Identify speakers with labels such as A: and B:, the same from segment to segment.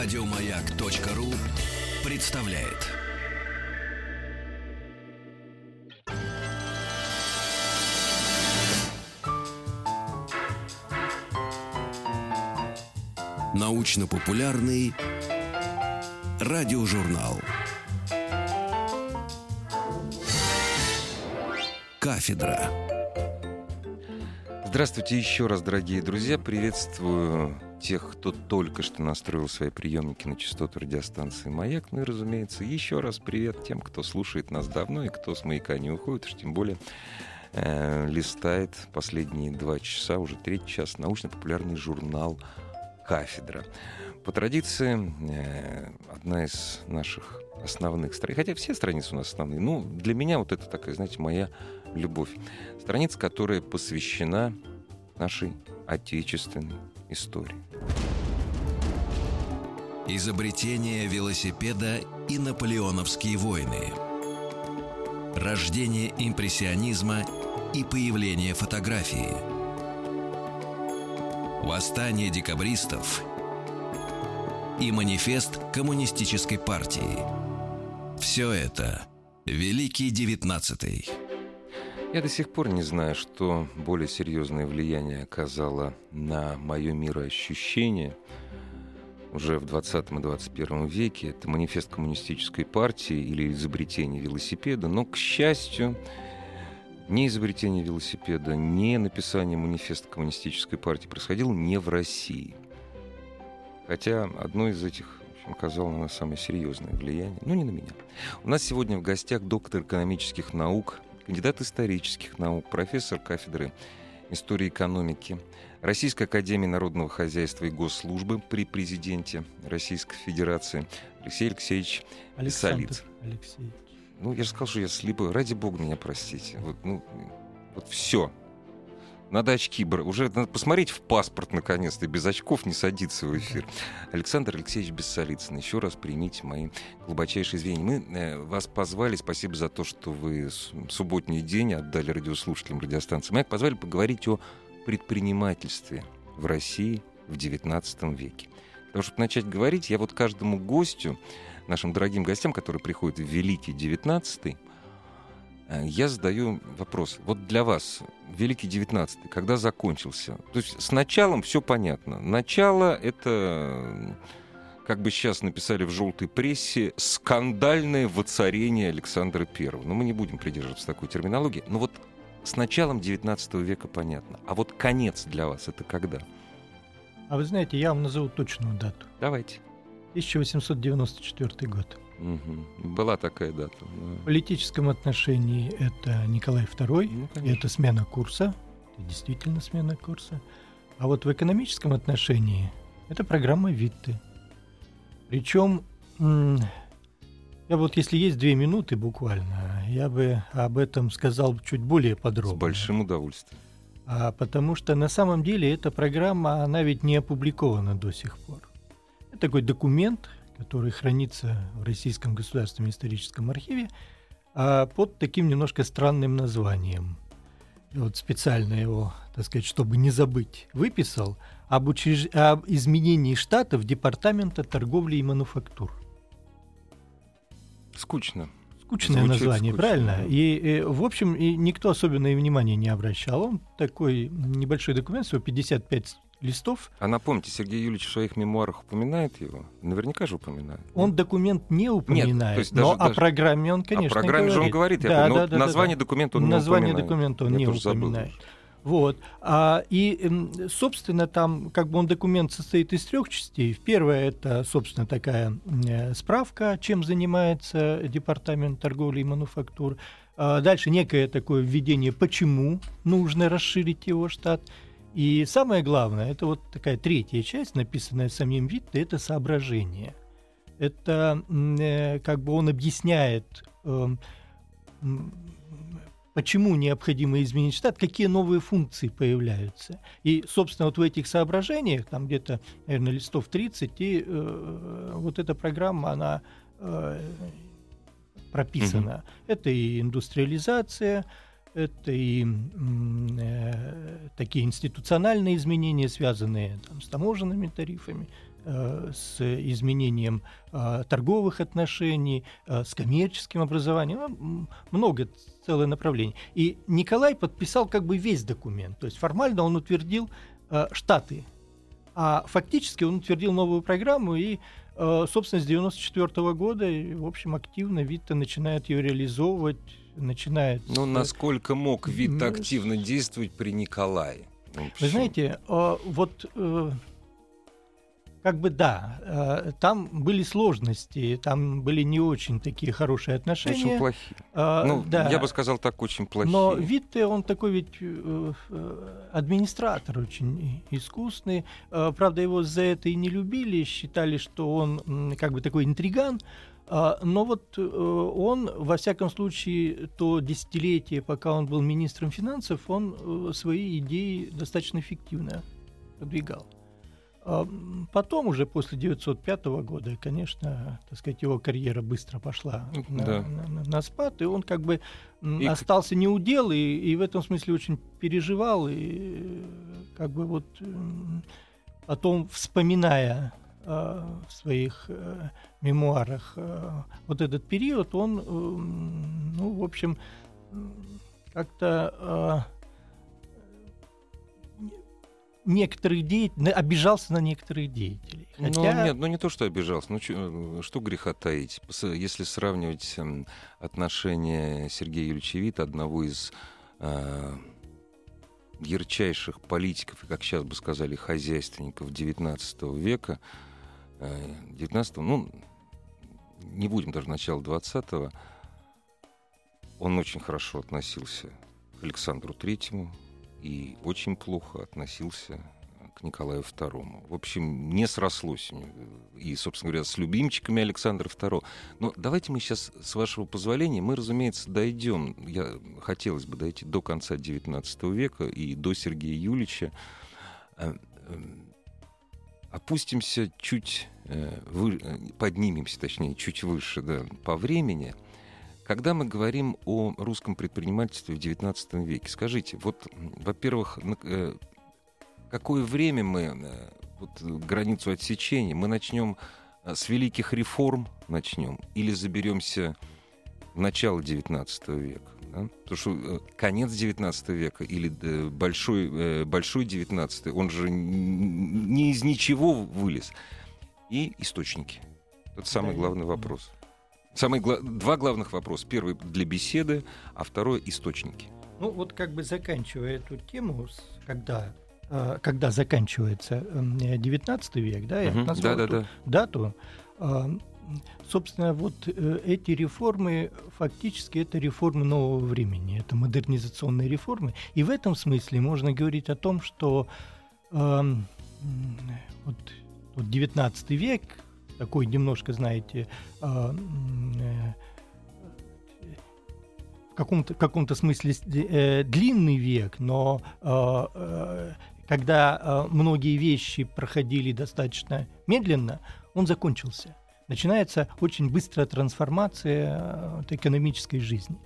A: Радиомаяк.ру представляет. Научно-популярный радиожурнал. Кафедра.
B: Здравствуйте еще раз, дорогие друзья. Приветствую тех, кто только что настроил свои приемники на частоту радиостанции «Маяк». Ну и, разумеется, еще раз привет тем, кто слушает нас давно и кто с «Маяка» не уходит, уж тем более э, листает последние два часа, уже третий час, научно-популярный журнал «Кафедра». По традиции, э, одна из наших основных страниц, хотя все страницы у нас основные, ну, для меня вот это такая, знаете, моя любовь. Страница, которая посвящена нашей отечественной истории.
A: Изобретение велосипеда и наполеоновские войны. Рождение импрессионизма и появление фотографии. Восстание декабристов и манифест коммунистической партии. Все это Великий Девятнадцатый.
B: Я до сих пор не знаю, что более серьезное влияние оказало на мое мироощущение уже в 20 и 21 веке. Это манифест коммунистической партии или изобретение велосипеда. Но, к счастью, ни изобретение велосипеда, ни написание манифеста коммунистической партии происходило не в России. Хотя одно из этих оказало на нас самое серьезное влияние, но не на меня. У нас сегодня в гостях доктор экономических наук кандидат исторических наук, профессор кафедры истории экономики Российской академии народного хозяйства и госслужбы при президенте Российской Федерации Алексей Алексеевич Александр Алексеевич. Ну, я же сказал, что я слепой. Ради бога меня простите. Вот, ну, вот все. Надо очки брать. Уже надо посмотреть в паспорт наконец-то. Без очков не садиться в эфир. Александр Алексеевич Бессолицын, еще раз примите мои глубочайшие извинения. Мы э, вас позвали, спасибо за то, что вы субботний день отдали радиослушателям радиостанции. Мы позвали поговорить о предпринимательстве в России в XIX веке. Потому что начать говорить, я вот каждому гостю, нашим дорогим гостям, которые приходят в Великий XIX, я задаю вопрос. Вот для вас Великий девятнадцатый, когда закончился? То есть с началом все понятно. Начало — это, как бы сейчас написали в желтой прессе, скандальное воцарение Александра Первого. Но мы не будем придерживаться такой терминологии. Но вот с началом XIX века понятно. А вот конец для вас — это когда?
C: А вы знаете, я вам назову точную дату.
B: Давайте.
C: 1894 год.
B: Угу. Была такая дата. Да.
C: В политическом отношении это Николай II, ну, это смена курса, это действительно смена курса. А вот в экономическом отношении это программа Витте. Причем, я вот если есть две минуты буквально, я бы об этом сказал чуть более подробно.
B: С большим удовольствием.
C: А, потому что на самом деле эта программа, она ведь не опубликована до сих пор. Это такой документ, который хранится в Российском государственном историческом архиве, а под таким немножко странным названием. И вот специально его, так сказать, чтобы не забыть, выписал об, учреж... об изменении штатов Департамента торговли и мануфактур.
B: Скучно.
C: Скучное Звучит название, скучно. правильно? И, и, в общем, и никто особенно и внимания не обращал. Он такой небольшой документ, всего 55 листов.
B: А напомните, Сергей Юрьевич в своих мемуарах упоминает его? Наверняка же упоминает.
C: Он документ не упоминает, Нет, то есть даже, но даже... о программе он, конечно,
B: О программе
C: говорит.
B: же он говорит,
C: да,
B: я
C: да, да,
B: название да, документа он
C: название
B: не упоминает.
C: документа он я не упоминает. Забыл. Вот. А, и, собственно, там как бы он документ состоит из трех частей. Первая это, собственно, такая э, справка, чем занимается Департамент торговли и мануфактур. А дальше некое такое введение, почему нужно расширить его штат. И самое главное, это вот такая третья часть, написанная самим Витте, это соображение. Это э, как бы он объясняет, э, почему необходимо изменить штат, какие новые функции появляются. И, собственно, вот в этих соображениях, там где-то, наверное, листов 30, и э, вот эта программа, она э, прописана. Угу. Это и индустриализация, это и э, такие институциональные изменения, связанные там, с таможенными тарифами, с изменением торговых отношений, с коммерческим образованием, ну, много, целое направление. И Николай подписал как бы весь документ, то есть формально он утвердил штаты, а фактически он утвердил новую программу и собственно, с 1994 года, в общем, активно Витта начинает ее реализовывать, начинает...
B: Ну, насколько мог Витта активно действовать при Николае?
C: Вы знаете, вот э, как бы да, э, там были сложности, там были не очень такие хорошие отношения.
B: Очень плохие. А, ну, да. я бы сказал так, очень плохие.
C: Но Витте, он такой ведь э, администратор очень искусный. Правда, его за это и не любили, считали, что он как бы такой интриган. А, но вот он, во всяком случае, то десятилетие, пока он был министром финансов, он свои идеи достаточно эффективно продвигал. А потом, уже после 1905 года, конечно, так сказать, его карьера быстро пошла на, да. на, на спад, и он как бы и... остался неудел, и, и в этом смысле очень переживал, и как бы вот потом, вспоминая э, в своих э, мемуарах э, вот этот период, он, э, ну, в общем, как-то... Э, некоторых деятелей, обижался на некоторых деятелей.
B: Ну, Хотя... Ну, нет, ну не то, что обижался, ну что, что греха таить. Если сравнивать эм, отношения Сергея Юрьевича Вита, одного из э, ярчайших политиков, и, как сейчас бы сказали, хозяйственников XIX века, э, 19 ну, не будем даже начала 20-го, он очень хорошо относился к Александру Третьему, и очень плохо относился к Николаю II. В общем, не срослось и, собственно говоря, с любимчиками Александра II. Но давайте мы сейчас, с вашего позволения, мы, разумеется, дойдем, я хотелось бы дойти до конца XIX века и до Сергея Юлича. Э, э, опустимся чуть, э, вы, поднимемся, точнее, чуть выше да, по времени – когда мы говорим о русском предпринимательстве в XIX веке, скажите, вот, во-первых, э, какое время мы, э, вот, границу отсечения, мы начнем э, с великих реформ начнем или заберемся в начало XIX века? Да? Потому что конец XIX века или большой, большой XIX, он же не из ничего вылез. И источники. Это самый главный вопрос. Самые гла- два главных вопроса. Первый для беседы, а второй источники.
C: Ну вот как бы заканчивая эту тему, когда э, когда заканчивается 19 э, век, да, я угу, назвал да, да, да. дату, э, собственно, вот эти реформы, фактически это реформы нового времени, это модернизационные реформы, и в этом смысле можно говорить о том, что э, вот, вот 19 век, такой немножко, знаете, а, э, в каком-то каком смысле э, длинный век, но а, э, когда многие вещи проходили достаточно медленно, он закончился. Начинается очень быстрая трансформация экономической жизни.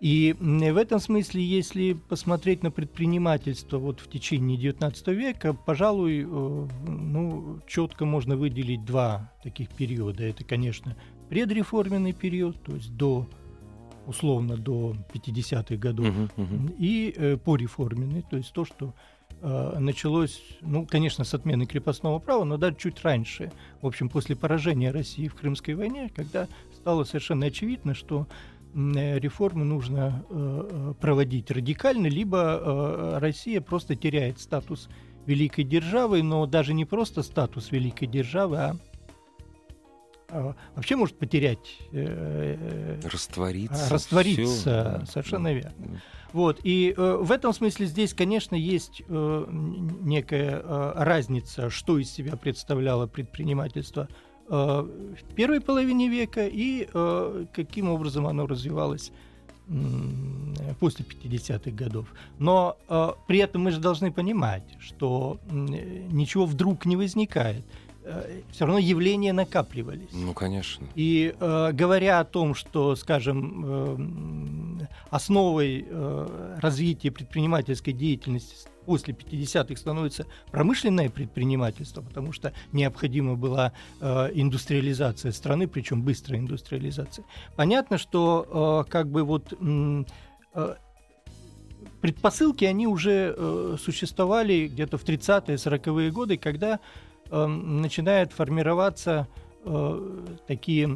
C: И в этом смысле, если посмотреть на предпринимательство вот в течение XIX века, пожалуй, э, ну, четко можно выделить два таких периода. Это, конечно, предреформенный период, то есть до условно до 50-х годов, uh-huh, uh-huh. и э, пореформенный, то есть то, что э, началось, ну, конечно, с отмены крепостного права, но даже чуть раньше, в общем, после поражения России в Крымской войне, когда стало совершенно очевидно, что Э, реформы нужно э, э, проводить радикально, либо Россия просто теряет статус великой державы, но даже не просто статус великой державы, а вообще может потерять,
B: раствориться,
C: раствориться, все. совершенно верно. Вот и э, в этом смысле здесь, конечно, есть э, некая э, разница, что из себя представляло предпринимательство Э, в первой половине века и э, каким образом оно развивалось после 50-х годов. Но э, при этом мы же должны понимать, что ничего вдруг не возникает. Все равно явления накапливались.
B: Ну, конечно.
C: И э, говоря о том, что, скажем, э, основой э, развития предпринимательской деятельности после 50-х становится промышленное предпринимательство, потому что необходима была э, индустриализация страны, причем быстрая индустриализация. Понятно, что э, как бы вот э, предпосылки, они уже э, существовали где-то в 30-е, 40-е годы, когда э, начинают формироваться э, такие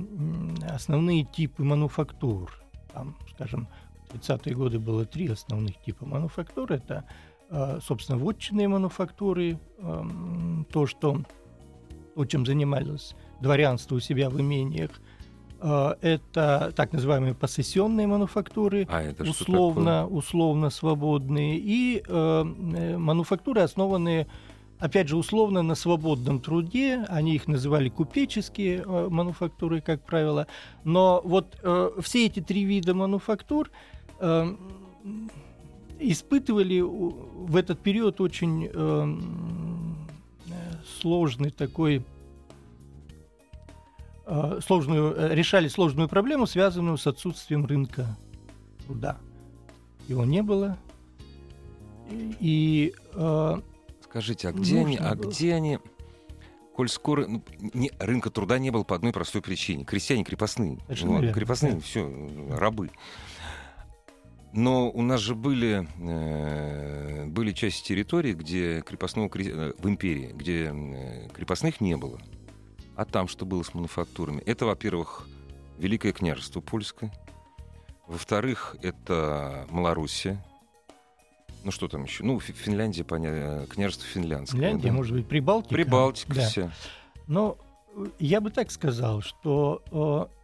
C: основные типы мануфактур. Там, скажем, в 30-е годы было три основных типа мануфактур. Это, э, собственно, вотчинные мануфактуры, э, то, что, то, чем занималось дворянство у себя в имениях – Э, это так называемые посессионные мануфактуры,
B: а это
C: условно, условно свободные, и э, э, мануфактуры, основанные, опять же, условно на свободном труде. Они их называли купеческие э, мануфактуры, как правило. Но вот э, все эти три вида мануфактур э, испытывали в этот период очень э, сложный такой Э, сложную, э, решали сложную проблему, связанную с отсутствием рынка труда. Его не было. И,
B: э, Скажите, а где они, а где они, коль скоро ну, не, рынка труда не было по одной простой причине. Крестьяне крепостные. Вот, крепостные, да. все, рабы. Но у нас же были, э, были части территории, где крепостного э, в империи, где крепостных не было. А там что было с мануфактурами? Это, во-первых, Великое княжество польское. Во-вторых, это Малоруссия. Ну, что там еще? Ну, Финляндия, понятно, княжество финляндское.
C: Финляндия, да? может быть, Прибалтика.
B: Прибалтика, да. все.
C: Но я бы так сказал, что,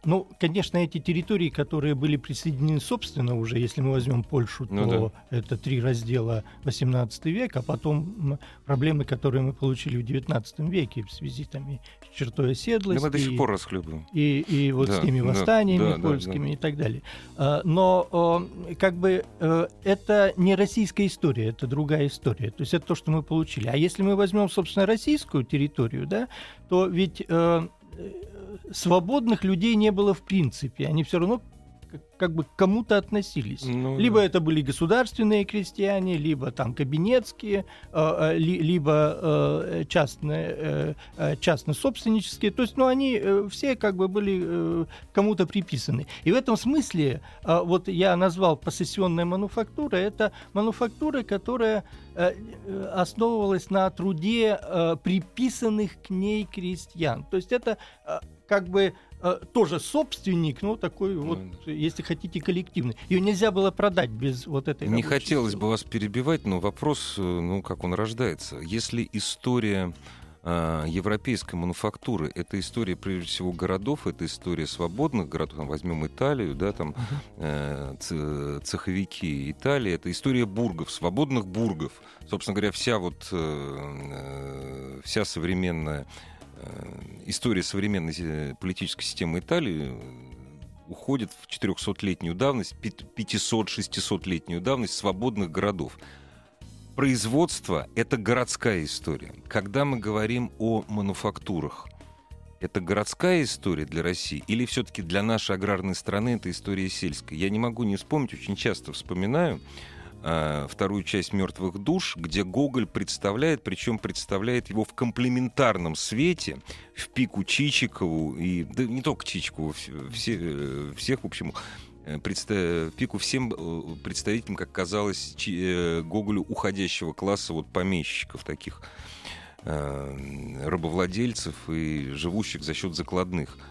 C: э, ну, конечно, эти территории, которые были присоединены собственно уже, если мы возьмем Польшу, ну, то да. это три раздела 18 века, а потом проблемы, которые мы получили в 19 веке в связи там, с чертой оседлости.
B: Да мы до сих пор расхлебываем.
C: И, и вот да, с теми восстаниями да, польскими да, да. и так далее. А, но как бы э, это не российская история, это другая история. То есть это то, что мы получили. А если мы возьмем, собственно, российскую территорию, да, то ведь э, свободных людей не было в принципе. Они все равно как бы к кому-то относились. Ну, либо да. это были государственные крестьяне, либо там кабинетские, э, э ли, либо э, частные, э, э, частно-собственнические. То есть, ну, они э, все как бы были э, кому-то приписаны. И в этом смысле, э, вот я назвал посессионная мануфактура, это мануфактура, которая э, основывалась на труде э, приписанных к ней крестьян. То есть это э, как бы э, тоже собственник, ну такой вот, mm. если хотите, коллективный. Ее нельзя было продать без вот этой.
B: Не хотелось бы вас перебивать, но вопрос, э, ну как он рождается. Если история э, европейской мануфактуры это история прежде всего городов, это история свободных городов. Там, возьмем Италию, да, там э, цеховики Италии, это история бургов, свободных бургов. Собственно говоря, вся вот э, э вся современная история современной э, политической системы Италии э, уходит в 400-летнюю давность, 500-600-летнюю давность свободных городов. Производство — это городская история. Когда мы говорим о мануфактурах, это городская история для России или все-таки для нашей аграрной страны это история сельская? Я не могу не вспомнить, очень часто вспоминаю, э, вторую часть «Мертвых душ», где Гоголь представляет, причем представляет его в комплементарном свете, в пику Чичикову, и да не только Чичикову, все, э, всех, в общем, э, в пику всем э, представителям, как казалось, Гоголю уходящего класса вот помещиков таких, рабовладельцев и живущих за счет закладных –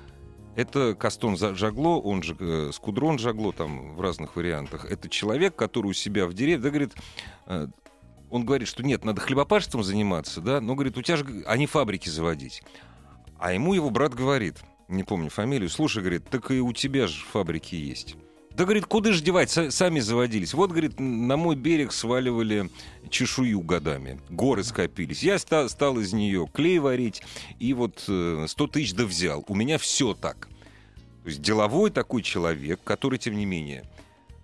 B: это Кастон Жагло, он же э, Скудрон Жагло, там в разных вариантах. Это человек, который у себя в деревне, да, говорит, э, он говорит, что нет, надо хлебопашеством заниматься, да, но, говорит, у тебя же, они фабрики заводить. А ему его брат говорит, не помню фамилию, слушай, говорит, так и у тебя же фабрики есть. Да, говорит, куда же девать, сами заводились. Вот, говорит, на мой берег сваливали чешую годами. Горы скопились. Я ста- стал из нее клей варить, и вот э, 100 тысяч да взял. У меня все так. То есть деловой такой человек, который, тем не менее,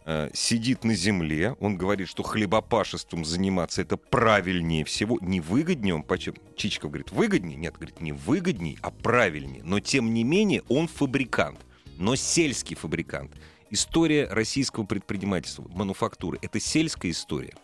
B: э, сидит на земле, он говорит, что хлебопашеством заниматься это правильнее всего, не выгоднее он, почему? Чичиков говорит, выгоднее? Нет, говорит, не выгоднее, а правильнее. Но, тем не менее, он фабрикант, но сельский фабрикант. История российского предпринимательства, мануфактуры — это сельская история.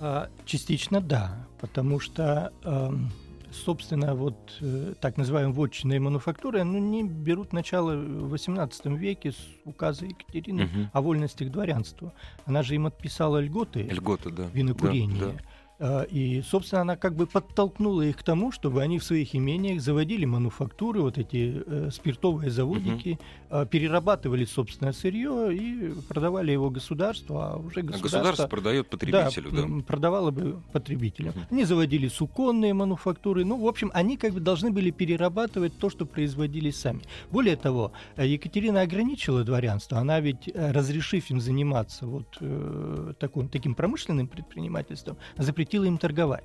C: А, частично да, потому что, эм, собственно, вот э, так называемые вотчинные мануфактуры, ну, не берут начало в XVIII веке с указа Екатерины
B: Мгм.
C: о вольностях дворянства. Она же им отписала льготы
B: Льгота, да.
C: винокурения.
B: Да, да.
C: А, И, собственно, она как бы подтолкнула их к тому, чтобы они в своих имениях заводили мануфактуры, вот эти э, спиртовые заводики, э, перерабатывали собственное сырье и продавали его государству, а уже
B: А
C: государство,
B: государство продает потребителю, да.
C: м, продавало бы потребителям.
B: Мгм.
C: Они заводили суконные мануфактуры. Ну, в общем, они как бы должны были перерабатывать то, что производили сами. Более того, э, Екатерина ограничила дворянство. Она ведь, э, разрешив им заниматься вот э, таким, таким промышленным предпринимательством, запретила им торговать.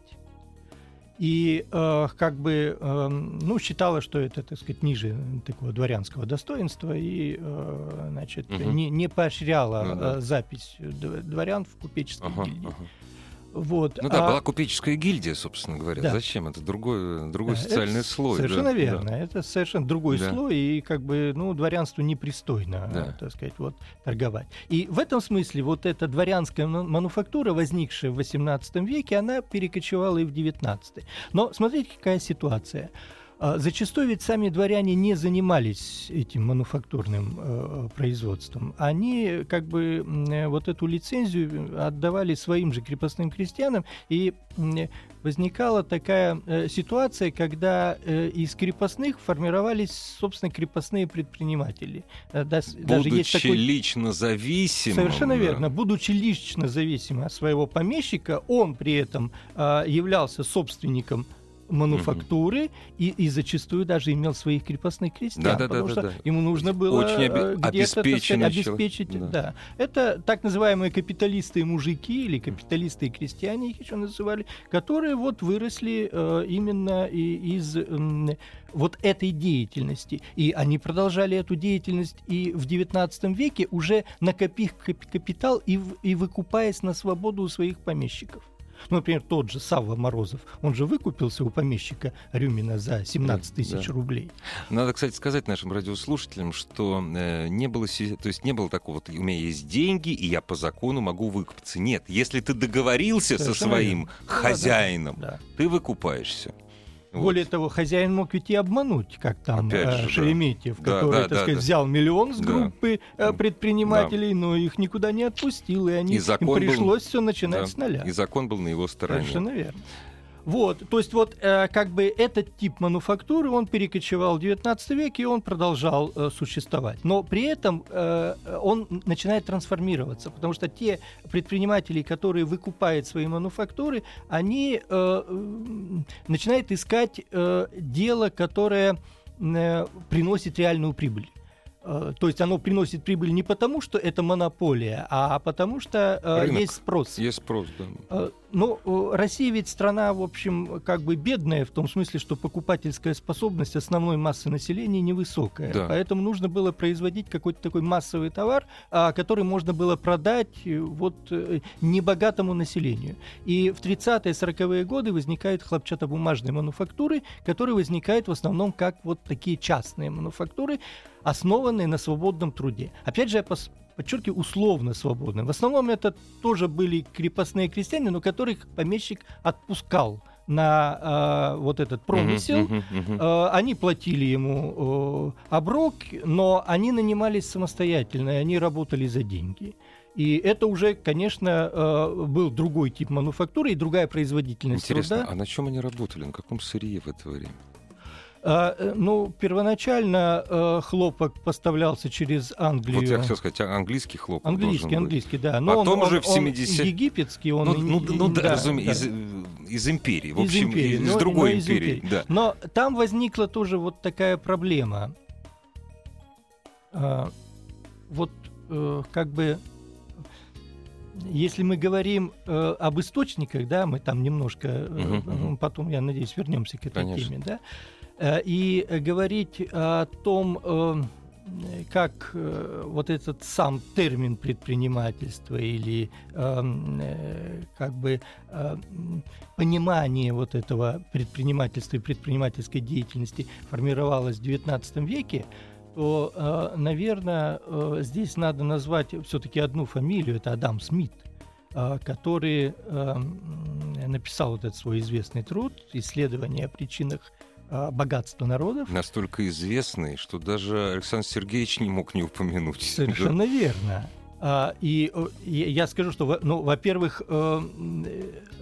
C: И э, как бы, э, ну, считала, что это, так сказать, ниже такого дворянского достоинства и, э, значит,
B: Мгм.
C: не, не поощряла
B: Ну да.
C: э, запись д- дворян в купеческие
B: Ага,
C: гильдии.
B: ага.
C: Вот.
B: Ну да,
C: а-
B: была купеческая гильдия, собственно говоря.
C: Да.
B: Зачем? Это другой, другой
C: Да,
B: социальный
C: это
B: слой.
C: Совершенно
B: да,
C: верно.
B: да.
C: Это совершенно другой
B: Да.
C: слой, и как бы, ну, дворянству непристойно,
B: Да.
C: так сказать, вот, торговать. И в этом смысле вот эта дворянская ман- мануфактура, возникшая в XVIII веке, она перекочевала и в XIX. Но смотрите, какая ситуация. А, Зачастую ведь сами дворяне не занимались этим мануфактурным э, производством. Они как бы э, вот эту лицензию отдавали своим же крепостным крестьянам, и м, возникала такая э, ситуация, когда э, из крепостных формировались, собственно, крепостные предприниматели. Э, да- даже есть
B: Будучи
C: такой...
B: лично зависимым.
C: Совершенно
B: да.
C: верно. Будучи лично зависимым от своего помещика, он при этом а, являлся собственником мануфактуры и, и зачастую даже имел своих крепостных крестьян,
B: Да-да-да-да-да.
C: потому что ему нужно было
B: Очень оби-
C: э, где-то, сказать, обеспечить.
B: Да.
C: Да. Это так называемые капиталисты и мужики или капиталисты и крестьяне их еще называли, которые вот выросли э, именно и- из м, вот этой деятельности. И они продолжали эту деятельность и в XIX веке, уже накопив кап- капитал и, в- и выкупаясь на свободу у своих помещиков. Ну, например, тот же Савва Морозов, он же выкупился у помещика Рюмина за 17 тысяч
B: Да.
C: рублей.
B: Надо, кстати, сказать нашим радиослушателям, что э, не было, то есть не было такого, вот, у меня есть деньги, и я по закону могу выкупиться. Нет, если ты договорился со
C: Совершенно
B: своим
C: верно.
B: хозяином,
C: Да.
B: ты выкупаешься. Вот.
C: Более того, хозяин мог ведь и обмануть, как там
B: Опять
C: э,
B: же.
C: Шереметьев,
B: Да,
C: который,
B: да,
C: так
B: да,
C: сказать,
B: да.
C: взял миллион с группы э, предпринимателей, но их никуда не отпустил, и, они,
B: И
C: им
B: был-
C: пришлось все начинать с нуля.
B: И закон был на его стороне.
C: Совершенно верно. Вот, то есть вот э, как бы этот тип мануфактуры, он перекочевал в 19 век, и он продолжал э, существовать. Но при этом э, он начинает трансформироваться, потому что те предприниматели, которые выкупают свои мануфактуры, они э, начинают искать э, дело, которое э, приносит реальную прибыль. Э, То есть оно приносит прибыль не потому, что это монополия, а потому что э,
B: Рынок.
C: есть спрос.
B: Есть спрос, да.
C: Э, Ну, э, Россия ведь страна, в общем, как бы бедная, в том смысле, что покупательская способность основной массы населения невысокая.
B: Да.
C: Поэтому нужно было производить какой-то такой массовый товар, а, который можно было продать э, вот э, небогатому населению. И в 30-е, 40-е годы возникают хлопчатобумажные мануфактуры, которые возникают в основном как вот такие частные мануфактуры, основанные на свободном труде. Опять же, я подчеркиваю, условно свободным. В основном это тоже были крепостные крестьяне, но которых помещик отпускал на э, вот этот промысел.
B: Мгм, мгм, мгм.
C: Э, Они платили ему э, оброк, но они нанимались самостоятельно, и они работали за деньги. И это уже, конечно, э, был другой тип мануфактуры и другая производительность
B: Интересно,
C: труда.
B: а на чем они работали? На каком сырье в это время?
C: А, э, ну, первоначально э, хлопок поставлялся через Англию.
B: Вот я хотел сказать, а английский хлопок
C: Английский, английский, да.
B: Потом
C: он,
B: уже
C: он-
B: в
C: он
B: 70
C: египетский, он...
B: Ну, ну, ну да,
C: да,
B: разумеется,
C: да.
B: из, из империи. В
C: Из
B: общем,
C: империи,
B: из
C: но-
B: другой
C: но из
B: империи.
C: империи.
B: Да.
C: Но там возникла тоже вот такая проблема. А, вот э, как бы, если мы говорим э, об источниках, да, мы там немножко, э,
B: мгм.
C: ну, потом, я надеюсь, вернемся к этой
B: Конечно.
C: теме, да, Э, и э, говорить о том, э, как э, вот этот сам термин предпринимательства или как бы понимание вот этого предпринимательства и предпринимательской деятельности формировалось в XIX веке, то, наверное, здесь надо назвать все-таки одну фамилию, это Адам Смит. который написал вот этот свой известный труд «Исследование о причинах э, богатства народов».
B: Настолько известный, что даже Александр Сергеевич не мог не упомянуть.
C: Совершенно верно. А, и, я скажу, что, ну, во-первых, э,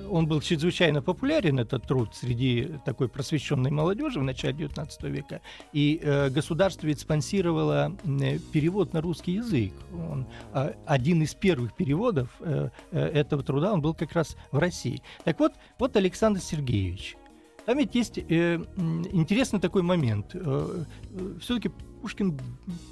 C: он был чрезвычайно популярен, этот труд, среди такой просвещенной молодежи в начале XIX века. И э, государство ведь спонсировало перевод на русский язык. Он, один из первых переводов этого труда, он был как раз в России. Так вот, вот Александр Сергеевич. Там ведь есть э, интересный такой момент. Э, Все-таки Пушкин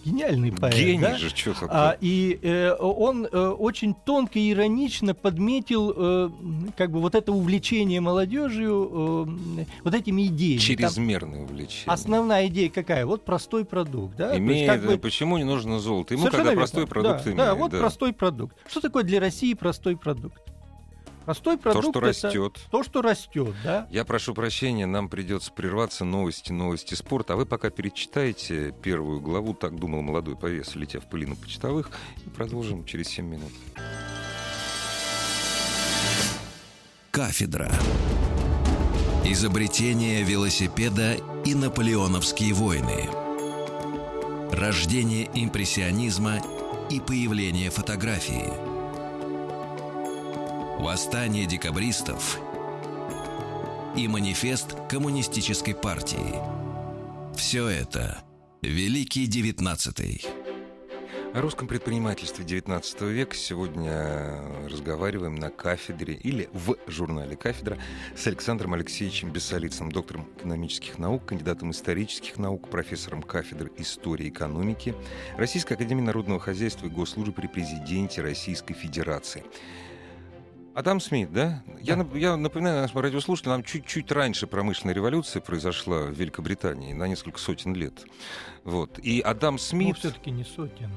C: гениальный поэт.
B: Гений
C: да?
B: же, что такое.
C: А, и э, он э, очень тонко и иронично подметил э, как бы вот это увлечение молодежью э, вот этими идеями.
B: Чрезмерное Там увлечение.
C: Основная идея какая? Вот простой продукт. Да?
B: Имеет, есть, как бы... Почему не нужно золото? Ему когда верно. простой продукт
C: да,
B: имеет.
C: Да, вот да. простой продукт. Что такое для России простой продукт? Простой продукт.
B: То, что растет.
C: То, что растет, да.
B: Я прошу прощения, нам придется прерваться. Новости, новости спорта. А вы пока перечитайте первую главу. Так думал молодой повес, летя в пылину почтовых. И продолжим через 7 минут.
A: Кафедра. Изобретение велосипеда и наполеоновские войны. Рождение импрессионизма и появление фотографии – Восстание декабристов и манифест коммунистической партии. Все это Великий Девятнадцатый.
B: О русском предпринимательстве XIX века сегодня разговариваем на кафедре или в журнале «Кафедра» с Александром Алексеевичем Бессолицыным, доктором экономических наук, кандидатом исторических наук, профессором кафедры истории и экономики Российской академии народного хозяйства и госслужбы при президенте Российской Федерации. Адам Смит, да? да. Я, я напоминаю нашим радиослушателям, чуть-чуть раньше промышленная революция произошла в Великобритании, на несколько сотен лет. Вот. И Адам Смит... Ну,
C: все-таки не сотен.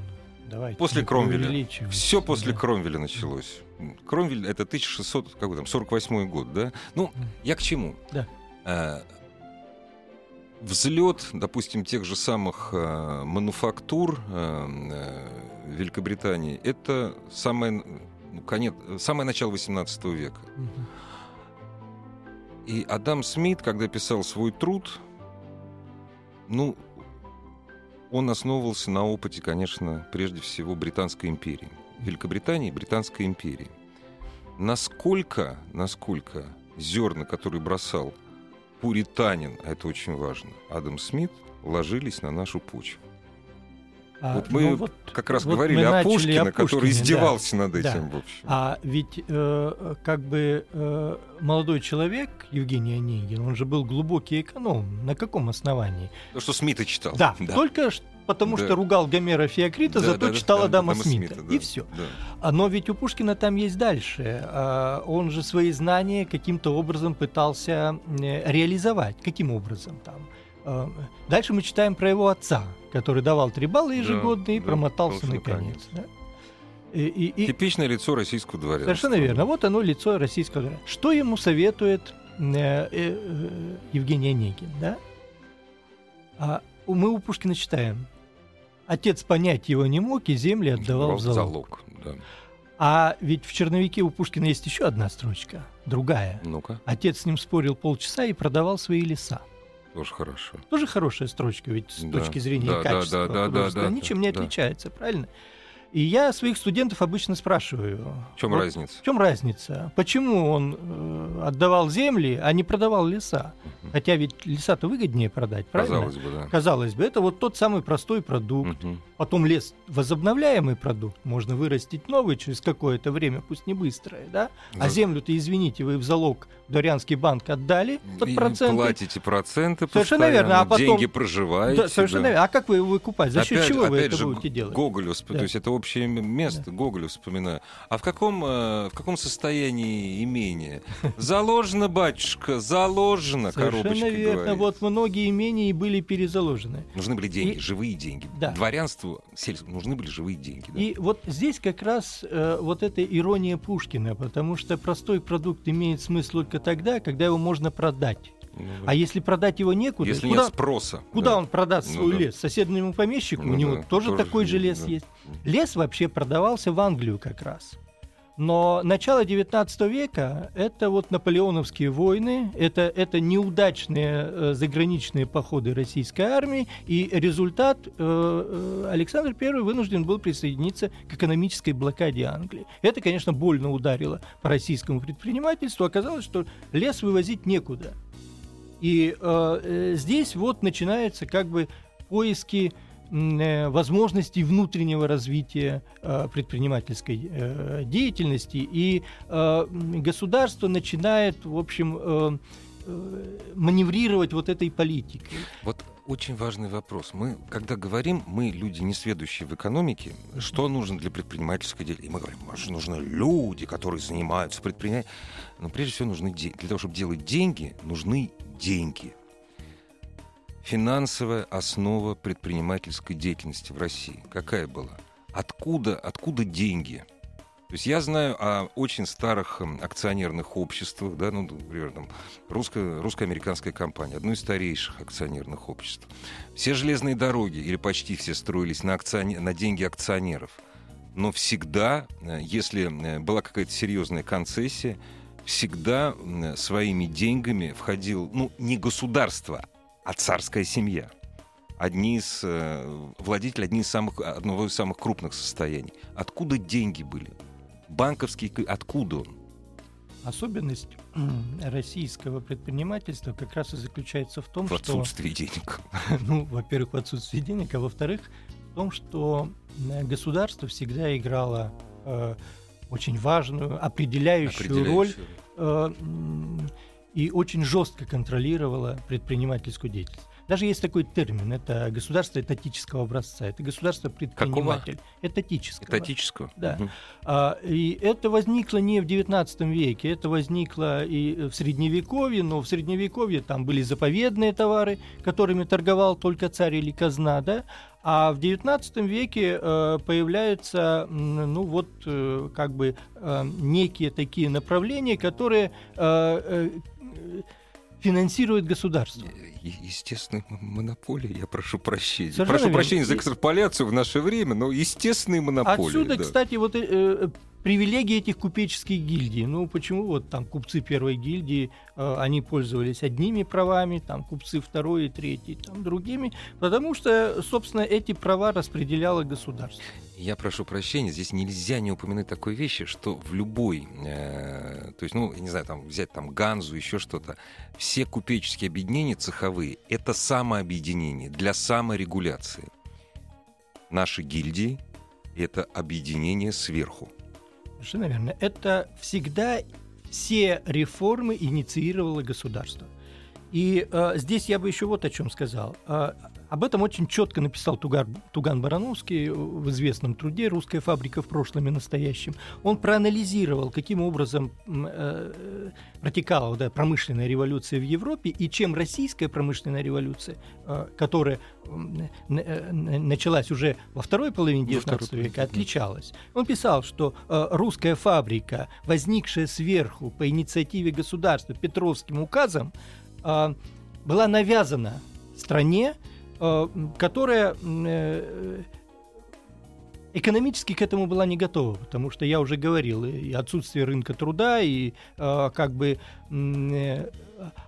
C: Давайте
B: после Кромвеля. Все после да. Кромвеля началось. Кромвель это 1600, какой там, 48 год, да? Ну, я к чему?
C: Да. А,
B: взлет, допустим, тех же самых а, мануфактур а, Великобритании, это самое ну, конец, самое начало XVIII века. И Адам Смит, когда писал свой труд, ну, он основывался на опыте, конечно, прежде всего Британской империи. Великобритании и Британской империи. Насколько, насколько зерна, которые бросал пуританин, а это очень важно, Адам Смит, ложились на нашу почву. А, вот мы ну, вот, как раз вот говорили о Пушкине, о Пушкине, который издевался да, над этим,
C: да.
B: в общем.
C: А ведь э, как бы э, молодой человек, Евгений Онегин, он же был глубокий эконом. На каком основании?
B: То, что Смита читал.
C: Да, да. только потому да. что ругал Гомера Феокрита, да, зато да, читал да, Адама, Адама Смита. Смита да, и все. Да. А, но ведь у Пушкина там есть дальше. А, он же свои знания каким-то образом пытался э, реализовать. Каким образом там? А, дальше мы читаем про его отца, который давал три балла ежегодно да, и промотался да, наконец. Да?
B: И, и, и... Типичное лицо российского дворянства.
C: Совершенно верно. Вот оно лицо российского дворянства. Что ему советует э, э, э, Евгений Онегин? Да? А мы у Пушкина читаем. Отец понять его не мог и земли отдавал в залог. залог да. А ведь в черновике у Пушкина есть еще одна строчка, другая.
B: Ну-ка.
C: Отец с ним спорил полчаса и продавал свои леса.
B: Тоже хорошо.
C: Тоже хорошая строчка, ведь с да, точки зрения да, качества да, да, да, да, ничем да, не отличается, да. правильно? И я своих студентов обычно спрашиваю.
B: В чем вот, разница?
C: В чем разница? Почему он э, отдавал земли, а не продавал леса? Угу. Хотя ведь леса-то выгоднее продать, правильно?
B: Казалось бы, да.
C: Казалось бы, это вот тот самый простой продукт. Угу. Потом лес возобновляемый продукт, можно вырастить новый через какое-то время, пусть не быстрое, да? А землю-то, извините, вы в залог дворянский банк отдали под и проценты.
B: платите проценты
C: Совершенно верно. А потом...
B: Деньги проживаете.
C: Да, совершенно да. верно. А как вы его выкупать? За счет чего опять вы это
B: же,
C: будете делать?
B: Гоголю, да. то есть это общее место, да. Гоголю вспоминаю. А в каком, э, в каком состоянии имение? Заложено, батюшка, заложено,
C: Совершенно верно. Говорит. Вот многие имения были перезаложены.
B: Нужны были деньги, и... живые деньги. Да. Дворянству сельскому нужны были живые деньги. Да.
C: И вот здесь как раз э, вот эта ирония Пушкина, потому что простой продукт имеет смысл только тогда, когда его можно продать. Ну, а если продать его некуда,
B: если
C: куда,
B: нет спроса,
C: куда да. он продаст ну свой ну, лес? Соседнему помещику ну, у него да, тоже, тоже такой же лес да. есть. Лес вообще продавался в Англию как раз. Но начало XIX века – это вот наполеоновские войны, это, это неудачные э, заграничные походы российской армии, и результат э, э Александр I вынужден был присоединиться к экономической блокаде Англии. Это, конечно, больно ударило по российскому предпринимательству. Оказалось, что лес вывозить некуда. И э, э здесь вот начинаются как бы поиски Э, возможностей внутреннего развития э, предпринимательской э, деятельности, и государство начинает, в общем, маневрировать вот этой политикой.
B: Вот очень важный вопрос. Мы, когда говорим, мы люди, не сведущие в экономике, что нужно для предпринимательской деятельности? И мы говорим, что нужны люди, которые занимаются предпринимательством. Но прежде всего нужны деньги. Для того, чтобы делать деньги, нужны деньги финансовая основа предпринимательской деятельности в России? Какая была? Откуда, откуда деньги? То есть я знаю о очень старых акционерных обществах, да, ну, например, там, русско- русско-американская компания, одно из старейших акционерных обществ. Все железные дороги, или почти все, строились на, акционер, на деньги акционеров. Но всегда, э, если э, была какая-то серьезная концессия, всегда своими деньгами входил, ну, не государство, а царская семья. Одни из э, владетелей одни из самых, одного из самых крупных состояний. Откуда деньги были? Банковский, откуда он?
C: Особенность российского предпринимательства как раз и заключается в том,
B: в
C: что...
B: В отсутствии денег.
C: Ну, во-первых, в отсутствии денег, а во-вторых, в том, что государство всегда играло э, очень важную, определяющую, определяющую. роль э, и очень жестко контролировала предпринимательскую деятельность. Даже есть такой термин, это государство этатического образца, это государство предприниматель. Какого? Этатического.
B: Этатического.
C: Да. Угу. А, и это возникло не в XIX веке, это возникло и в Средневековье, но в Средневековье там были заповедные товары, которыми торговал только царь или казна, да, а в XIX веке э, появляются, ну вот, э, как бы э, некие такие направления, которые э, э, финансирует государство.
B: Естественная монополия, я прошу прощения. Совершенно прошу верно. прощения за экстраполяцию в наше время, но естественные монополии.
C: Отсюда, да. кстати, вот э, привилегии этих купеческих гильдий. Ну, почему вот там купцы первой гильдии, э, они пользовались одними правами, там купцы второй и третьей, там другими, потому что, собственно, эти права распределяло государство.
B: Я прошу прощения, здесь нельзя не упомянуть такой вещи, что в любой, э, то есть, ну, не знаю, там взять там Ганзу, еще что-то, все купеческие объединения цеховые — это самообъединение для саморегуляции. Наши гильдии — это объединение сверху.
C: Совершенно верно. Это всегда все реформы инициировало государство. И э, здесь я бы еще вот о чем сказал. Э, об этом очень четко написал Тугар, Туган Барановский в известном труде «Русская фабрика в прошлом и настоящем». Он проанализировал, каким образом э, протекала да, промышленная революция в Европе и чем российская промышленная революция, э, которая э, началась уже во второй половине XIX века, отличалась. Он писал, что э, русская фабрика, возникшая сверху по инициативе государства Петровским указом, э, была навязана стране, Э, которая э, экономически к этому была не готова, потому что я уже говорил, и отсутствие рынка труда, и э, как бы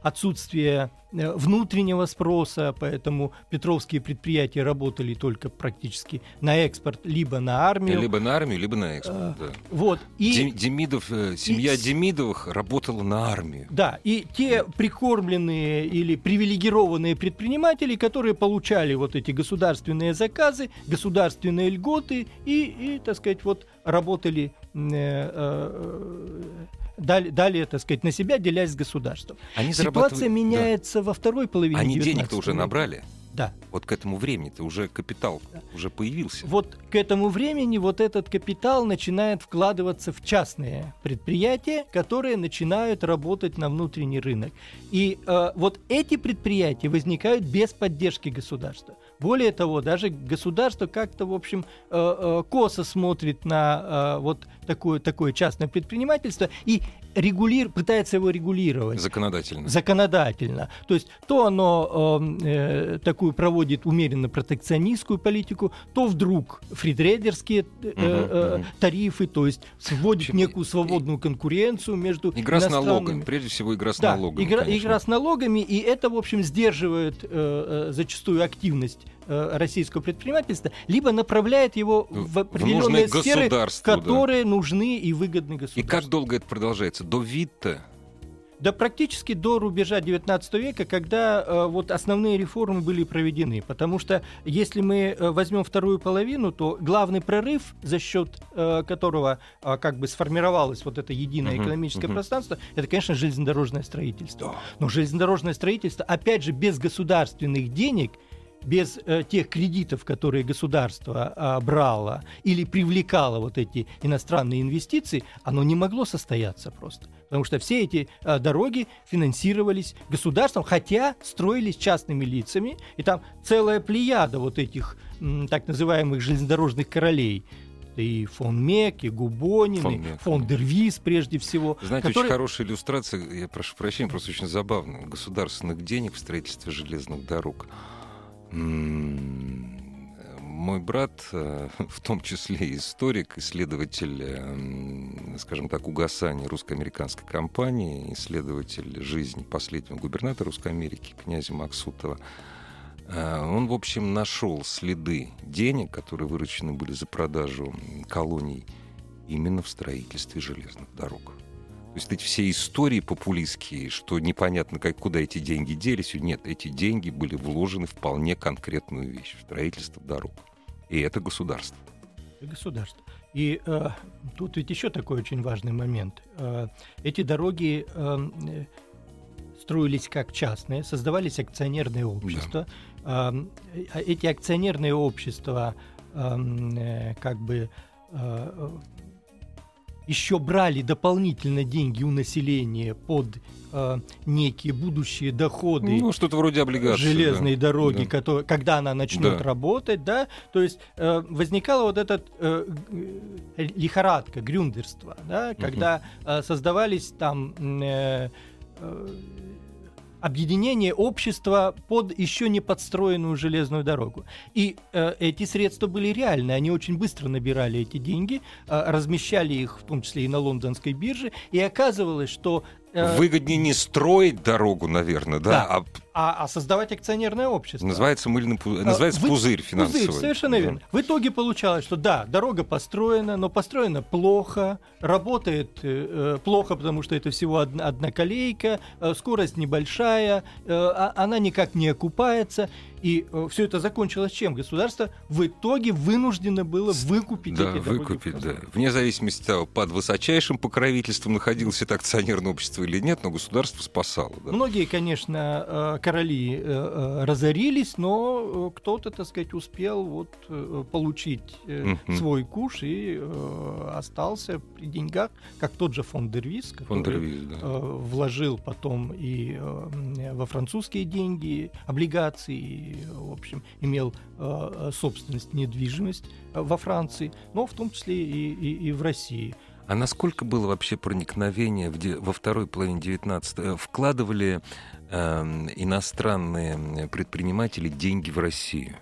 C: отсутствие э, внутреннего спроса, поэтому петровские предприятия работали только практически на экспорт, либо на армию.
B: Либо на армию, либо на экспорт, а, да.
C: Вот.
B: И, Демидов, э, семья и, Демидовых работала на армию.
C: Да, и те прикормленные или привилегированные предприниматели, которые получали вот эти государственные заказы, государственные льготы и, и так сказать, вот работали э, э, дали, дали, так сказать, на себя, делясь с государством. Они Ситуация меняется да. во второй половине
B: Они денег-то уже набрали?
C: Да.
B: Вот к этому времени-то уже капитал да. уже появился.
C: Вот к этому времени вот этот капитал начинает вкладываться в частные предприятия, которые начинают работать на внутренний рынок. И э, вот эти предприятия возникают без поддержки государства. Более того, даже государство как-то, в общем, э, э, косо смотрит на вот такое, такое частное предпринимательство. И регулир, пытается его регулировать.
B: Законодательно.
C: Законодательно. То есть то оно э, такую проводит умеренно протекционистскую политику, то вдруг фридрейдерские э, э, тарифы, то есть вводит некую свободную конкуренцию между
B: Игра с налогами, прежде всего игра с
C: да,
B: налогами.
C: Игра, игра с налогами, и это, в общем, сдерживает э, э, зачастую активность российского предпринимательства, либо направляет его в определенные в сферы, которые да. нужны и выгодны государству.
B: И как долго это продолжается? До Витта?
C: Да практически до рубежа 19 века, когда э, вот основные реформы были проведены. Потому что если мы э, возьмем вторую половину, то главный прорыв, за счет э, которого э, как бы сформировалось вот это единое uh-huh, экономическое uh-huh. пространство, это, конечно, железнодорожное строительство. Но железнодорожное строительство, опять же, без государственных денег – без э, тех кредитов, которые государство э, брало или привлекало вот эти иностранные инвестиции, оно не могло состояться просто. Потому что все эти э, дороги финансировались государством, хотя строились частными лицами, и там целая плеяда вот этих м, так называемых железнодорожных королей и фон Мек, и Губонин, фон, и фон Дервис прежде всего.
B: Знаете, который... очень хорошая иллюстрация, я прошу прощения, просто очень забавно, государственных денег в строительстве железных дорог – мой брат, э, в том числе историк, исследователь, э, скажем так, угасания русско-американской компании, исследователь жизни последнего губернатора Русской Америки, князя Максутова, э, он, в общем, нашел следы денег, которые выручены были за продажу колоний именно в строительстве железных дорог. То есть эти все истории популистские, что непонятно, как, куда эти деньги делись, нет, эти деньги были вложены в вполне конкретную вещь, в строительство дорог. И это государство.
C: Это государство. И э, тут ведь еще такой очень важный момент. Э, эти дороги э, строились как частные, создавались акционерные общества. Да. Э, эти акционерные общества э, как бы э, еще брали дополнительно деньги у населения под э, некие будущие доходы.
B: Ну, что-то вроде облигаций.
C: Железной да. дороги, да. Который, когда она начнет да. работать, да. То есть э, возникала вот эта э, лихорадка, грюндерство, да, когда угу. э, создавались там... Э, э, объединение общества под еще не подстроенную железную дорогу. И э, эти средства были реальны, они очень быстро набирали эти деньги, э, размещали их в том числе и на лондонской бирже, и оказывалось, что
B: Э, Выгоднее не строить дорогу, наверное, да, да.
C: А... А, а создавать акционерное общество.
B: Называется мыльный пузырь, называется Вы... пузырь финансовый. Пузырь,
C: совершенно да. верно. В итоге получалось, что да, дорога построена, но построена плохо, работает э, э плохо, потому что это всего одна, одна колейка, э, скорость небольшая, э, а, она никак не окупается. И э, все это закончилось чем? Государство в итоге вынуждено было выкупить
B: да,
C: эти
B: выкупить, да. Вне зависимости от того, под высочайшим покровительством находилось это акционерное общество или нет, но государство спасало. Да.
C: Многие, конечно, э, короли э, разорились, но кто-то, так сказать, успел вот получить mm-hmm. свой куш и остался при деньгах, как тот же фонд Дервис, который фонд Дервис, да. вложил потом и во французские деньги, облигации, в общем, имел э, собственность, недвижимость э, во Франции, но в том числе и, и, и в России.
B: А насколько было вообще проникновение в, во второй половине 19 э, Вкладывали э, иностранные предприниматели деньги в Россию?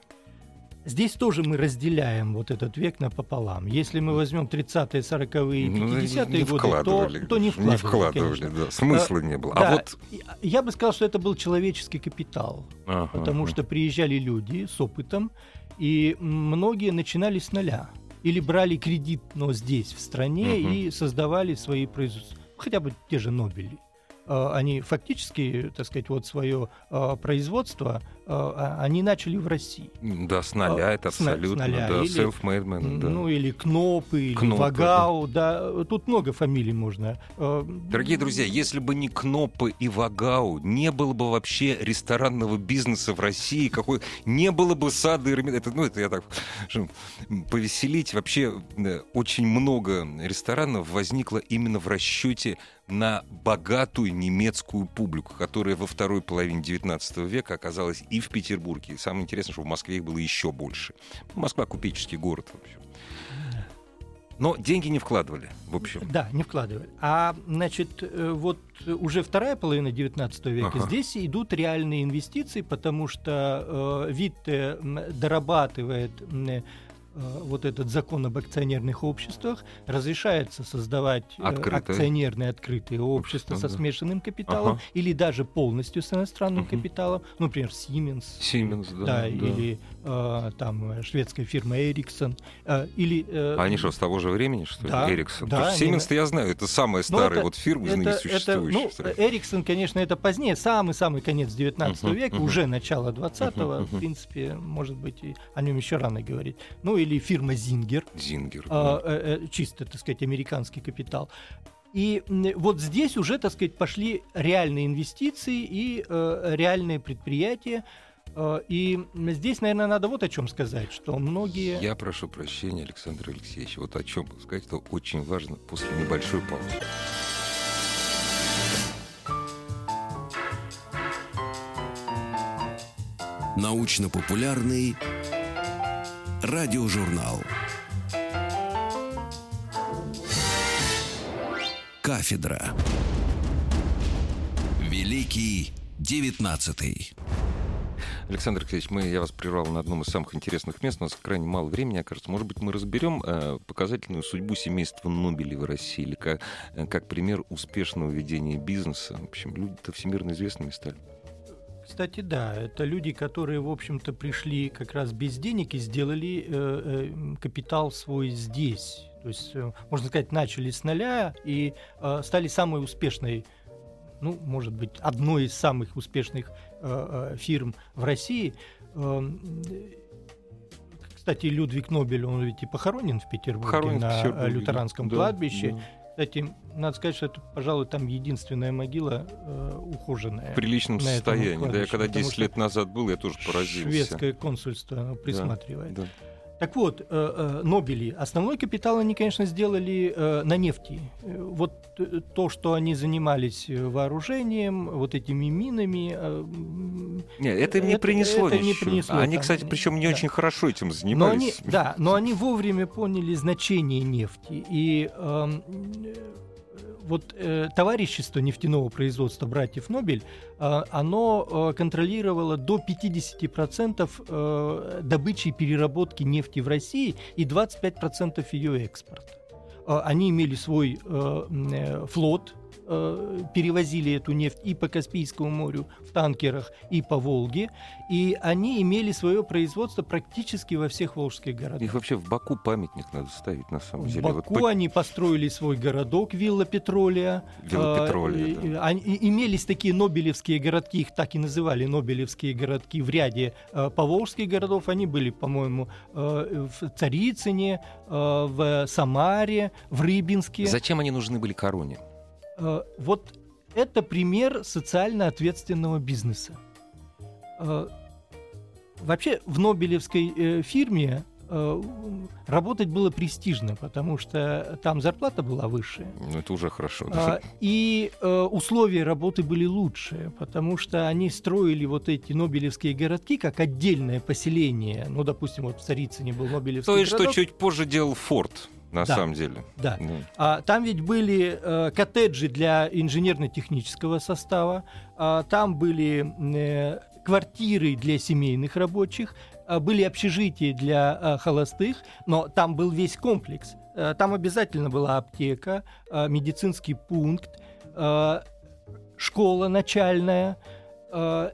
C: Здесь тоже мы разделяем вот этот век напополам. Если мы возьмем 30-е, 40-е и 50-е ну, годы, то, то не вкладывали. Не вкладывали,
B: да. Смысла а, не было.
C: А да, а вот... Я бы сказал, что это был человеческий капитал. Ага, потому ага. что приезжали люди с опытом, и многие начинали с нуля. Или брали кредит, но здесь, в стране, угу. и создавали свои производства. Хотя бы те же Нобели. А, они фактически, так сказать, вот свое а, производство они начали в России.
B: Да, с нуля, это абсолютно, с нуля. да, или, self-made man,
C: да. Ну, или Кнопы, или Кнопы, Вагау, да. да, тут много фамилий можно.
B: Дорогие друзья, если бы не Кнопы и Вагау, не было бы вообще ресторанного бизнеса в России, какой, не было бы сада Эрмитажа, это, ну, это я так, повеселить, вообще э, очень много ресторанов возникло именно в расчете на богатую немецкую публику, которая во второй половине XIX века оказалась и в Петербурге. Самое интересное, что в Москве их было еще больше. Москва купеческий город, в общем. Но деньги не вкладывали, в общем.
C: Да, не вкладывали. А, значит, э, вот уже вторая половина XIX века, ага. здесь идут реальные инвестиции, потому что э, Витте дорабатывает Э, вот этот закон об акционерных обществах разрешается создавать э, Открытое. акционерные открытые общества со смешанным капиталом ага. или даже полностью с иностранным угу. капиталом, ну, например, Siemens,
B: Siemens да,
C: да, да. или э, там шведская фирма Ericsson, э, или
B: э, они что с того же времени что ли? Да, Ericsson. Да, Siemens я знаю, это самая ну, старая это, вот фирма из ныне существующих.
C: Ну, Ericsson, конечно, это позднее, самый-самый конец 19 uh века, uh уже начало 20-го, uh в принципе, может быть, и о нем еще рано говорить. Ну или фирма Зингер.
B: Зингер.
C: А, да. э, э, чисто, так сказать, американский капитал. И вот здесь уже, так сказать, пошли реальные инвестиции и э, реальные предприятия. Э, и здесь, наверное, надо вот о чем сказать, что многие...
B: Я прошу прощения, Александр Алексеевич, вот о чем сказать, что очень важно после небольшой паузы.
A: Научно-популярный Радиожурнал. Кафедра. Великий девятнадцатый.
B: Александр Алексеевич, мы, я вас прервал на одном из самых интересных мест. У нас крайне мало времени, окажется. Может быть, мы разберем э, показательную судьбу семейства Нобелей в России, или как, э, как пример успешного ведения бизнеса. В общем, люди-то всемирно известными стали.
C: Кстати, да, это люди, которые, в общем-то, пришли как раз без денег и сделали э, э, капитал свой здесь. То есть, э, можно сказать, начали с нуля и э, стали самой успешной, ну, может быть, одной из самых успешных э, э фирм в России. Э, кстати, Людвиг Нобель, он ведь и похоронен в Петербурге похоронен на в Петербурге, лютеранском да, кладбище. Да. Кстати, надо сказать, что это, пожалуй, там единственная могила э, ухоженная.
B: В приличном состоянии. Да, я когда 10 лет назад был, я тоже поразился.
C: Шведское консульство присматривает. Да, да. Так вот, э, э, Нобели, основной капитал они, конечно, сделали э, на нефти. Вот то, что они занимались вооружением, вот этими минами...
B: Нет, это им не принесло это, это не принесло. Они, кстати, причем не да. очень хорошо этим занимались.
C: Но они, да, но они вовремя поняли значение нефти. И э, вот э, товарищество нефтяного производства братьев Нобель, э, оно э, контролировало до 50% э, добычи и переработки нефти в России и 25% ее экспорта. Э, они имели свой э, э, флот, э, перевозили эту нефть и по Каспийскому морю в танкерах, и по Волге, и они имели свое производство практически во всех волжских городах.
B: Их вообще в Баку памятник надо ставить, на самом деле.
C: В Баку вот... они построили свой городок Вилла Петролия.
B: Вилла Петролия,
C: э, да. они, имелись такие нобелевские городки, их так и называли нобелевские городки в ряде э, поволжских городов. Они были, по-моему, э, в Царицыне, э, в Самаре, в Рыбинске.
B: Зачем они нужны были короне?
C: Э, вот это пример социально ответственного бизнеса. Э, вообще в Нобелевской э, фирме работать было престижно, потому что там зарплата была выше.
B: Ну, это уже хорошо. Да?
C: И условия работы были лучше, потому что они строили вот эти Нобелевские городки как отдельное поселение. Ну, допустим, вот в Царицыне был Нобелевский
B: То
C: есть,
B: городок. что чуть позже делал Форд на да, самом деле.
C: Да. Ну. А, там ведь были э, коттеджи для инженерно-технического состава, а, там были э, квартиры для семейных рабочих, а, были общежития для а, холостых, но там был весь комплекс. А, там обязательно была аптека, а, медицинский пункт, а, школа начальная. А,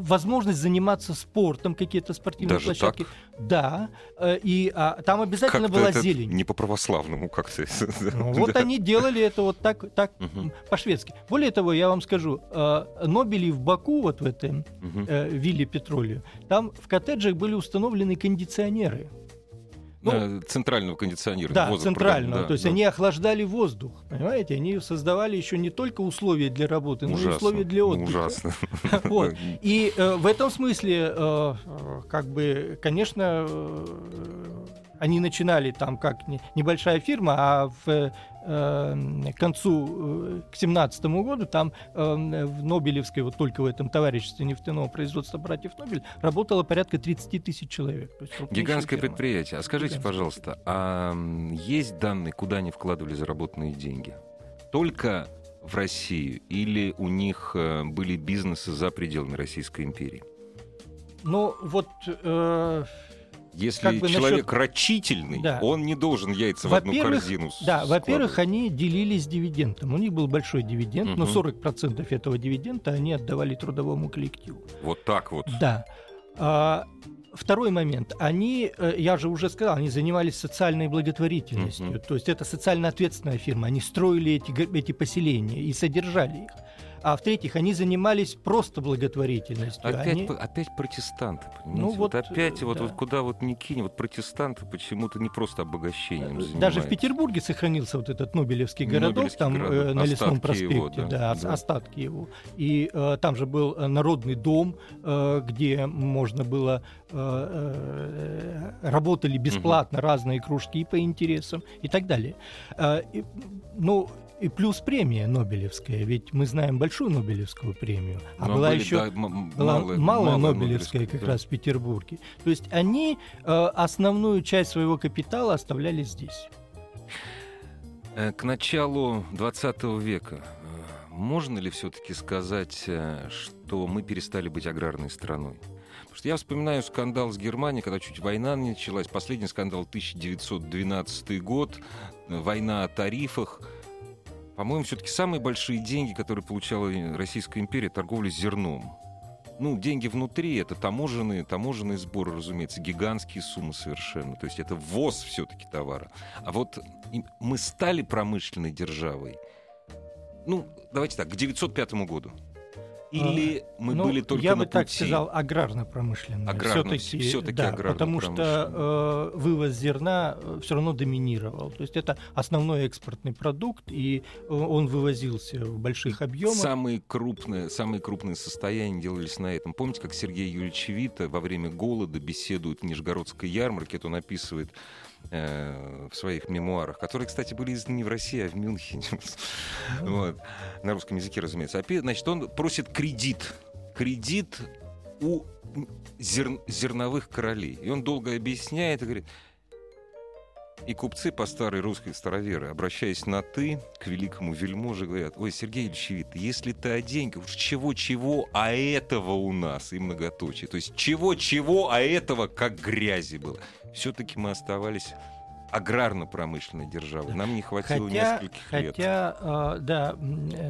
C: возможность заниматься спортом, какие-то спортивные
B: Даже
C: площадки.
B: Так?
C: Да, э, и а, там обязательно как была зелень.
B: Не по-православному как-то.
C: Ну, вот они делали это вот так, так по-шведски. Более того, я вам скажу, э, Нобели в Баку, вот в этом э, вилле Петролию, там в коттеджах были установлены кондиционеры.
B: Ну, э, центрального кондиционирования.
C: Да, воздух, центрального. Да, то есть да. они охлаждали воздух. Понимаете, они создавали еще не только условия для работы, ужасно, но и условия для отдыха.
B: Ужасно.
C: Вот. И э, в этом смысле, э, как бы, конечно, э, Они начинали там как небольшая фирма, а в к концу, к семнадцатому году там в Нобелевской, вот только в этом товариществе нефтяного производства братьев Нобель, работало порядка 30 тысяч человек.
B: Гигантское фирма. предприятие. А скажите, Гигантское. пожалуйста, а есть данные, куда они вкладывали заработанные деньги? Только в Россию или у них э, были бизнесы за пределами Российской империи?
C: Ну, вот... Э,
B: Если как бы человек насчет... рачительный, да. он не должен яйца в одну корзину
C: Да, во-первых, они делились дивидендом. У них был большой дивиденд, угу. но 40% этого дивиденда они отдавали трудовому коллективу.
B: Вот так вот.
C: Да. А, Второй момент. Они, э, я же уже сказал, они занимались социальной благотворительностью. Mm-hmm. То есть это социально ответственная фирма. Они строили эти, эти поселения и содержали их а в-третьих, они занимались просто благотворительностью.
B: Опять, они... опять протестанты, понимаете? Ну, вот, вот опять, да. вот, вот куда вот ни кинь, вот протестанты почему-то не просто обогащением
C: Даже занимаются. в Петербурге сохранился вот этот Нобелевский городок, Нобелевский там городок. Э, на Лесном проспекте, его, да, да, да, остатки его. И э, там же был э, народный дом, э, где можно было э, э, работали бесплатно угу. разные кружки по интересам и так далее. Э, и, ну, и плюс премия Нобелевская, ведь мы знаем большую Нобелевскую премию, а Но была были, еще да, была малая, малая Нобелевская как да. раз в Петербурге. То есть они э, основную часть своего капитала оставляли здесь.
B: Э, к началу 20 века э, можно ли все-таки сказать, э, что мы перестали быть аграрной страной? Потому что я вспоминаю скандал с Германией, когда чуть война началась. Последний скандал 1912 год, война о тарифах – по-моему, все-таки самые большие деньги, которые получала Российская империя, торговля зерном. Ну, деньги внутри, это таможенные, таможенные сборы, разумеется, гигантские суммы совершенно. То есть это ввоз все-таки товара. А вот мы стали промышленной державой, ну, давайте так, к 905 году. Или мы ну, были только
C: я
B: на
C: бы так сказал, аграрно-промышленная. Аграрно, все-таки, все-таки да, аграрно потому что э, вывоз зерна э, все равно доминировал. То есть это основной экспортный продукт, и э, он вывозился в больших объемах.
B: Самые крупные, самые крупные состояния делались на этом. Помните, как Сергей Юрьевич Вита во время голода беседует в Нижегородской ярмарке, это он описывает в своих мемуарах, которые, кстати, были изданы не в России, а в Мюнхене. вот. На русском языке, разумеется. Значит, он просит кредит. Кредит у зер... зерновых королей. И он долго объясняет и говорит, и купцы по старой русской староверы, обращаясь на «ты» к великому вельможе, говорят, ой, Сергей Ильич если ты о деньгах, уж чего-чего, а этого у нас, и многоточие. То есть чего-чего, а этого как грязи было. Все-таки мы оставались аграрно-промышленной державы. Нам не хватило хотя, нескольких
C: лет. Хотя, э, да,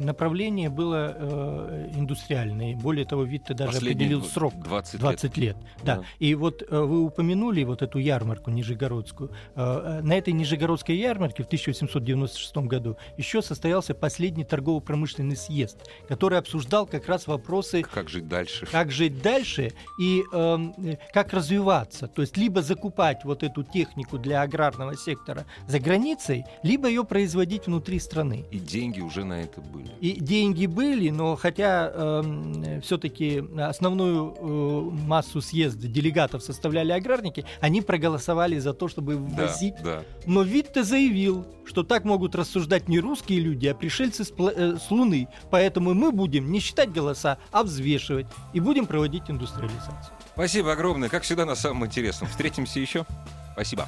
C: направление было э, индустриальное. Более того, Витте даже Последний определил срок 20, 20 лет. лет. Да. да. И вот э, вы упомянули вот эту ярмарку нижегородскую. На этой нижегородской ярмарке в 1896 году еще состоялся последний торгово-промышленный съезд, который обсуждал как раз вопросы...
B: Как жить дальше.
C: Как жить дальше и э, как развиваться. То есть либо закупать вот эту технику для аграрного аграрного сектора за границей, либо ее производить внутри страны.
B: И деньги уже на это были.
C: И деньги были, но хотя э, эм, все-таки основную э, массу съезда делегатов составляли аграрники, они проголосовали за то, чтобы ввозить. Да, да. Но Витте заявил, что так могут рассуждать не русские люди, а пришельцы с, э, с Луны. Поэтому мы будем не считать голоса, а взвешивать. И будем проводить индустриализацию.
B: Спасибо огромное. Как всегда, на самом интересном. Встретимся еще. Спасибо.